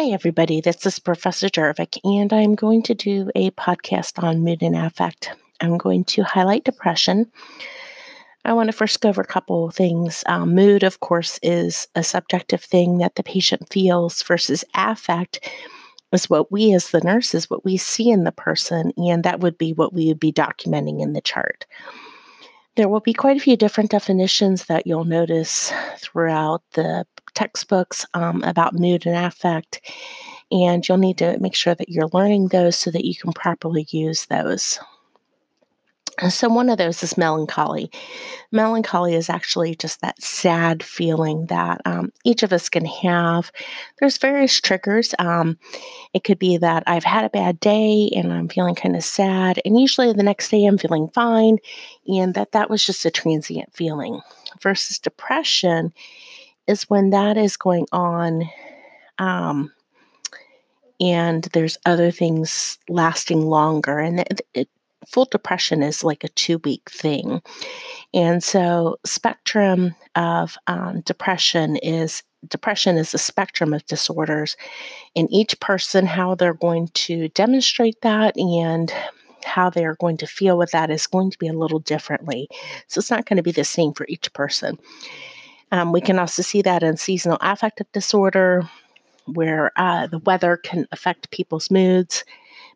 Hi, everybody. This is Professor Jurevic, and I'm going to do a podcast on mood and affect. I'm going to highlight depression. I want to first go over a couple of things. Um, mood, of course, is a subjective thing that the patient feels, versus affect is what we, as the nurses, what we see in the person, and that would be what we would be documenting in the chart. There will be quite a few different definitions that you'll notice throughout the textbooks um, about mood and affect, and you'll need to make sure that you're learning those so that you can properly use those. So, one of those is melancholy. Melancholy is actually just that sad feeling that um, each of us can have. There's various triggers. Um, it could be that I've had a bad day and I'm feeling kind of sad, and usually the next day I'm feeling fine, and that that was just a transient feeling. Versus depression is when that is going on. Um, and there's other things lasting longer, and it, it full depression is like a two week thing. And so, spectrum of um, depression is depression is a spectrum of disorders, and each person, how they're going to demonstrate that and how they're going to feel with that is going to be a little differently. So, it's not going to be the same for each person. Um, we can also see that in seasonal affective disorder, where uh, the weather can affect people's moods,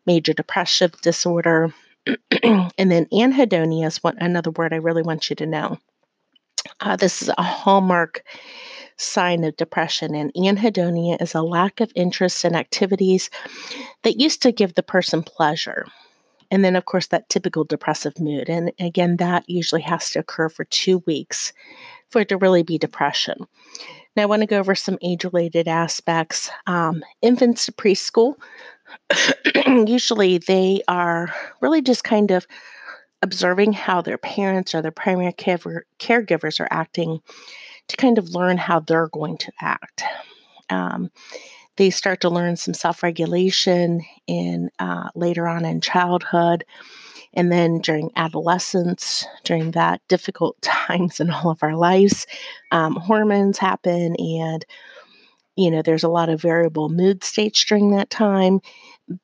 major depressive disorder, and then anhedonia is another word I really want you to know. Uh, this is a hallmark sign of depression, and anhedonia is a lack of interest in activities that used to give the person pleasure. And then, of course, that typical depressive mood. And again, that usually has to occur for two weeks for it to really be depression. Now, I want to go over some age related aspects. Um, infants to preschool, usually they are really just kind of observing how their parents or their primary care- caregivers are acting to kind of learn how they're going to act. Um, they start to learn some self regulation in uh, later on in childhood. And then during adolescence, during that difficult times in all of our lives, um, hormones happen and you know, there's a lot of variable mood states during that time.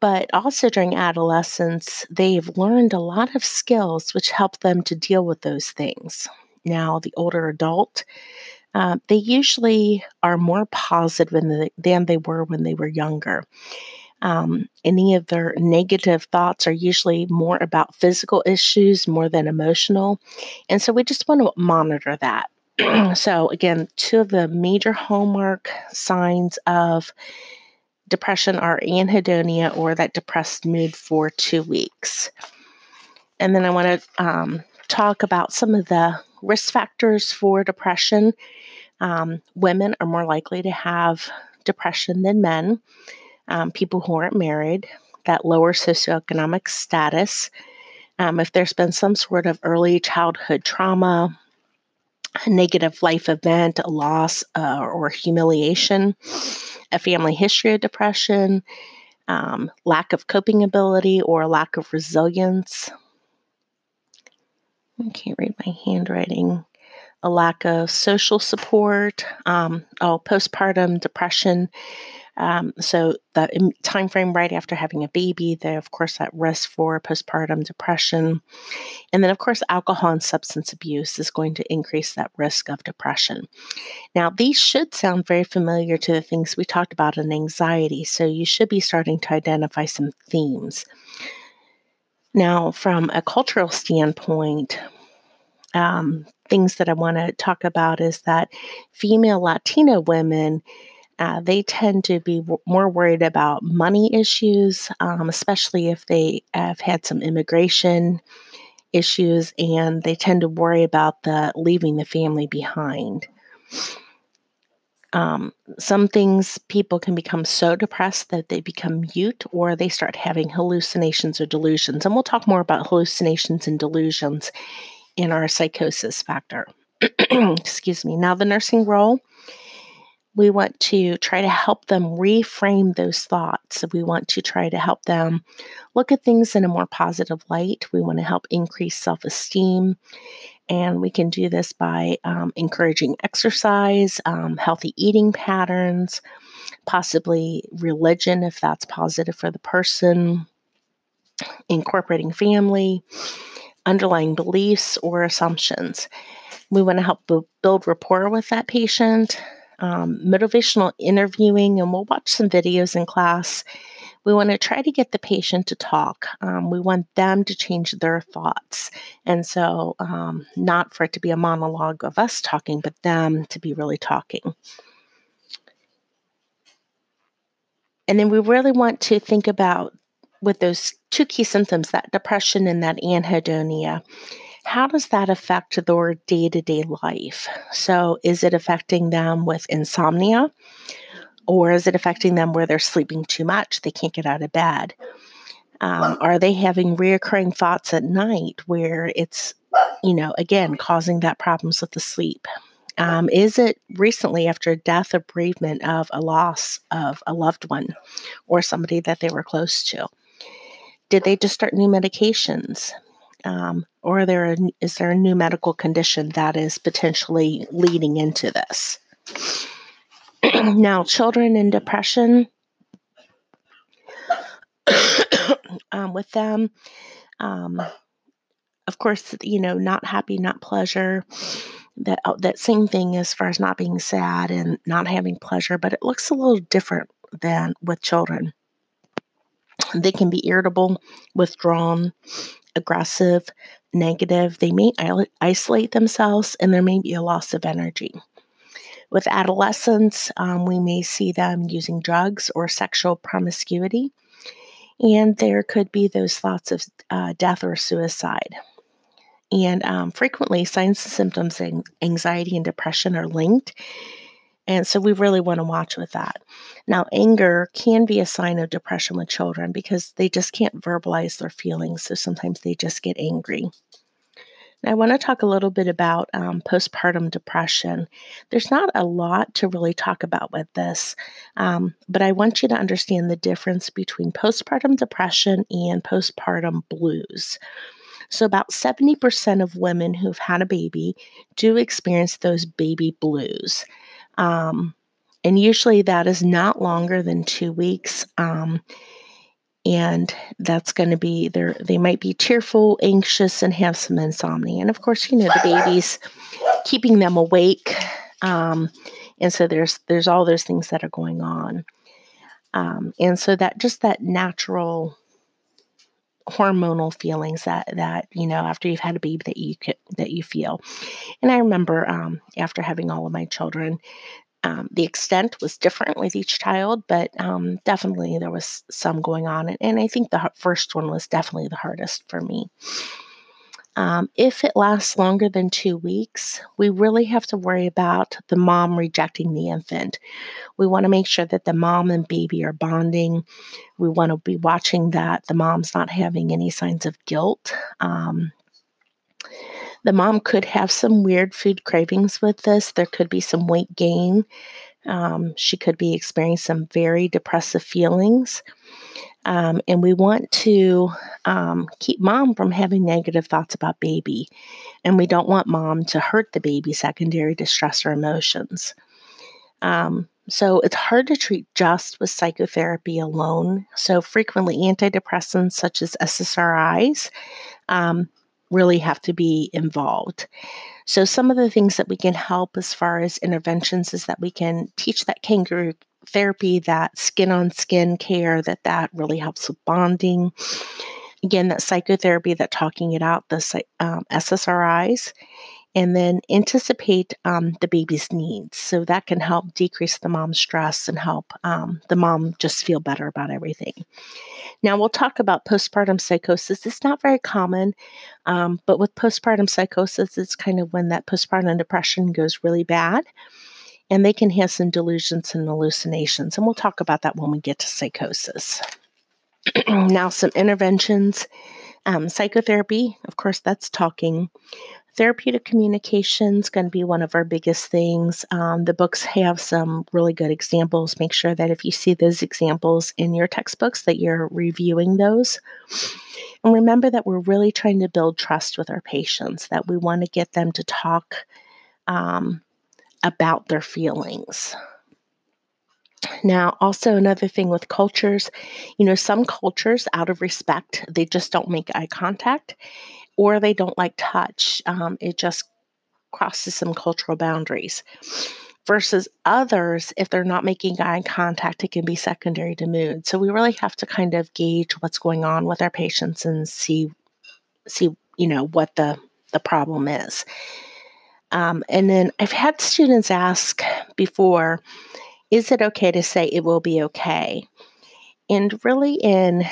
But also during adolescence, they've learned a lot of skills which help them to deal with those things. Now, the older adult, uh, they usually are more positive than they, than they were when they were younger. Um, any of their negative thoughts are usually more about physical issues more than emotional. And so we just want to monitor that. so, again, two of the major hallmark signs of depression are anhedonia or that depressed mood for two weeks. And then I want to um, talk about some of the risk factors for depression. Um, women are more likely to have depression than men. Um, people who aren't married, that lower socioeconomic status. Um, if there's been some sort of early childhood trauma, a negative life event, a loss uh, or humiliation, a family history of depression, um, lack of coping ability or a lack of resilience. I can't read my handwriting. A lack of social support, um, oh, postpartum depression, um, so the time frame right after having a baby, they're of course at risk for postpartum depression. And then of course alcohol and substance abuse is going to increase that risk of depression. Now these should sound very familiar to the things we talked about in anxiety, so you should be starting to identify some themes. Now, from a cultural standpoint, um, things that I want to talk about is that female Latina women uh, they tend to be w- more worried about money issues, um, especially if they have had some immigration issues, and they tend to worry about the leaving the family behind. Um, some things people can become so depressed that they become mute or they start having hallucinations or delusions. And we'll talk more about hallucinations and delusions in our psychosis factor. Excuse me. Now, the nursing role we want to try to help them reframe those thoughts. We want to try to help them look at things in a more positive light. We want to help increase self esteem. And we can do this by um, encouraging exercise, um, healthy eating patterns, possibly religion if that's positive for the person, incorporating family, underlying beliefs or assumptions. We want to help b- build rapport with that patient, um, motivational interviewing, and we'll watch some videos in class. We want to try to get the patient to talk. Um, we want them to change their thoughts. And so, um, not for it to be a monologue of us talking, but them to be really talking. And then we really want to think about with those two key symptoms, that depression and that anhedonia, how does that affect their day to day life? So, is it affecting them with insomnia? Or is it affecting them where they're sleeping too much? They can't get out of bed. Um, are they having reoccurring thoughts at night where it's, you know, again, causing that problems with the sleep? Um, is it recently after a death or bereavement of a loss of a loved one or somebody that they were close to? Did they just start new medications? Um, or there a, is there a new medical condition that is potentially leading into this? now, children in depression, um, with them, um, of course, you know, not happy, not pleasure. That oh, that same thing as far as not being sad and not having pleasure, but it looks a little different than with children. They can be irritable, withdrawn, aggressive, negative. They may isolate themselves, and there may be a loss of energy. With adolescents, um, we may see them using drugs or sexual promiscuity, and there could be those thoughts of uh, death or suicide. And um, frequently, signs and symptoms of anxiety and depression are linked. And so we really want to watch with that. Now, anger can be a sign of depression with children because they just can't verbalize their feelings. So sometimes they just get angry. Now, I want to talk a little bit about um, postpartum depression. There's not a lot to really talk about with this, um, but I want you to understand the difference between postpartum depression and postpartum blues. So, about 70% of women who've had a baby do experience those baby blues. Um, and usually that is not longer than two weeks. Um, and that's going to be there they might be tearful anxious and have some insomnia and of course you know the baby's keeping them awake um, and so there's there's all those things that are going on um, and so that just that natural hormonal feelings that that you know after you've had a baby that you could, that you feel and i remember um, after having all of my children um, the extent was different with each child, but um, definitely there was some going on. And, and, I think the first one was definitely the hardest for me. Um, if it lasts longer than two weeks, we really have to worry about the mom rejecting the infant. We want to make sure that the mom and baby are bonding. We want to be watching that the mom's not having any signs of guilt. Um, the mom could have some weird food cravings with this. There could be some weight gain. Um, she could be experiencing some very depressive feelings. Um, and we want to um, keep mom from having negative thoughts about baby. And we don't want mom to hurt the baby secondary to stress or emotions. Um, so it's hard to treat just with psychotherapy alone. So frequently, antidepressants such as SSRIs um, really have to be involved. So, some of the things that we can help as far as interventions is that we can teach that kangaroo therapy, that skin on skin care, that that really helps with bonding. Again, that psychotherapy, that talking it out, the um, SSRIs, and then anticipate um, the baby's needs. So that can help decrease the mom's stress and help um, the mom just feel better about everything. Now, we'll talk about postpartum psychosis. It's not very common, um, but with postpartum psychosis, it's kind of when that postpartum depression goes really bad. And they can have some delusions and hallucinations. And we'll talk about that when we get to psychosis. now, some interventions. Um, psychotherapy, of course, that's talking. Therapeutic communication is going to be one of our biggest things. Um, the books have some really good examples. Make sure that if you see those examples in your textbooks, that you're reviewing those. And remember that we're really trying to build trust with our patients, that we want to get them to talk um, about their feelings. Now, also another thing with cultures, you know, some cultures, out of respect, they just don't make eye contact or they don't like touch. Um, it just crosses some cultural boundaries. Versus others, if they're not making eye contact, it can be secondary to mood. So we really have to kind of gauge what's going on with our patients and see see you know what the the problem is. Um, and then I've had students ask before, is it okay to say it will be okay? And really, in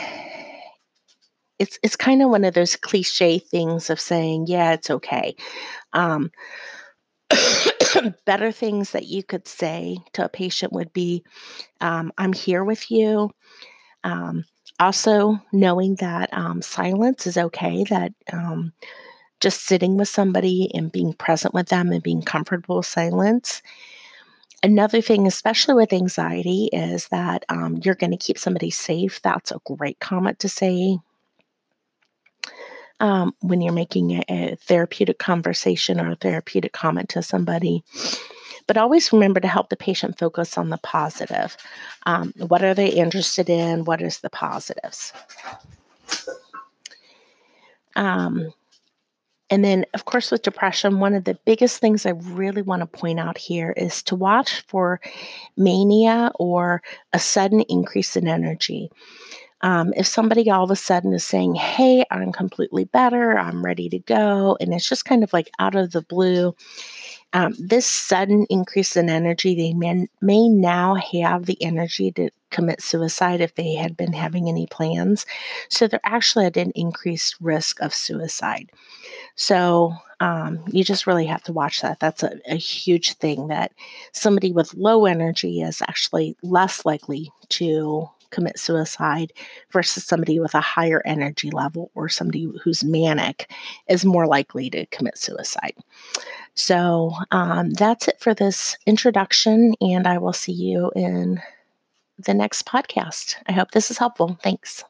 it's it's kind of one of those cliche things of saying, yeah, it's okay. Um, better things that you could say to a patient would be, um, I'm here with you. Um, also, knowing that um, silence is okay, that um, just sitting with somebody and being present with them and being comfortable with silence. Another thing, especially with anxiety, is that um, you're going to keep somebody safe. That's a great comment to say um, when you're making a, a therapeutic conversation or a therapeutic comment to somebody. But always remember to help the patient focus on the positive. Um, what are they interested in? What is the positives? Um, and then, of course, with depression, one of the biggest things I really want to point out here is to watch for mania or a sudden increase in energy. Um, if somebody all of a sudden is saying, Hey, I'm completely better, I'm ready to go, and it's just kind of like out of the blue, um, this sudden increase in energy, they may, may now have the energy to commit suicide if they had been having any plans. So they're actually at an increased risk of suicide. So um, you just really have to watch that. That's a, a huge thing that somebody with low energy is actually less likely to commit suicide versus somebody with a higher energy level or somebody who's manic is more likely to commit suicide. So um, that's it for this introduction, and I will see you in the next podcast. I hope this is helpful. Thanks.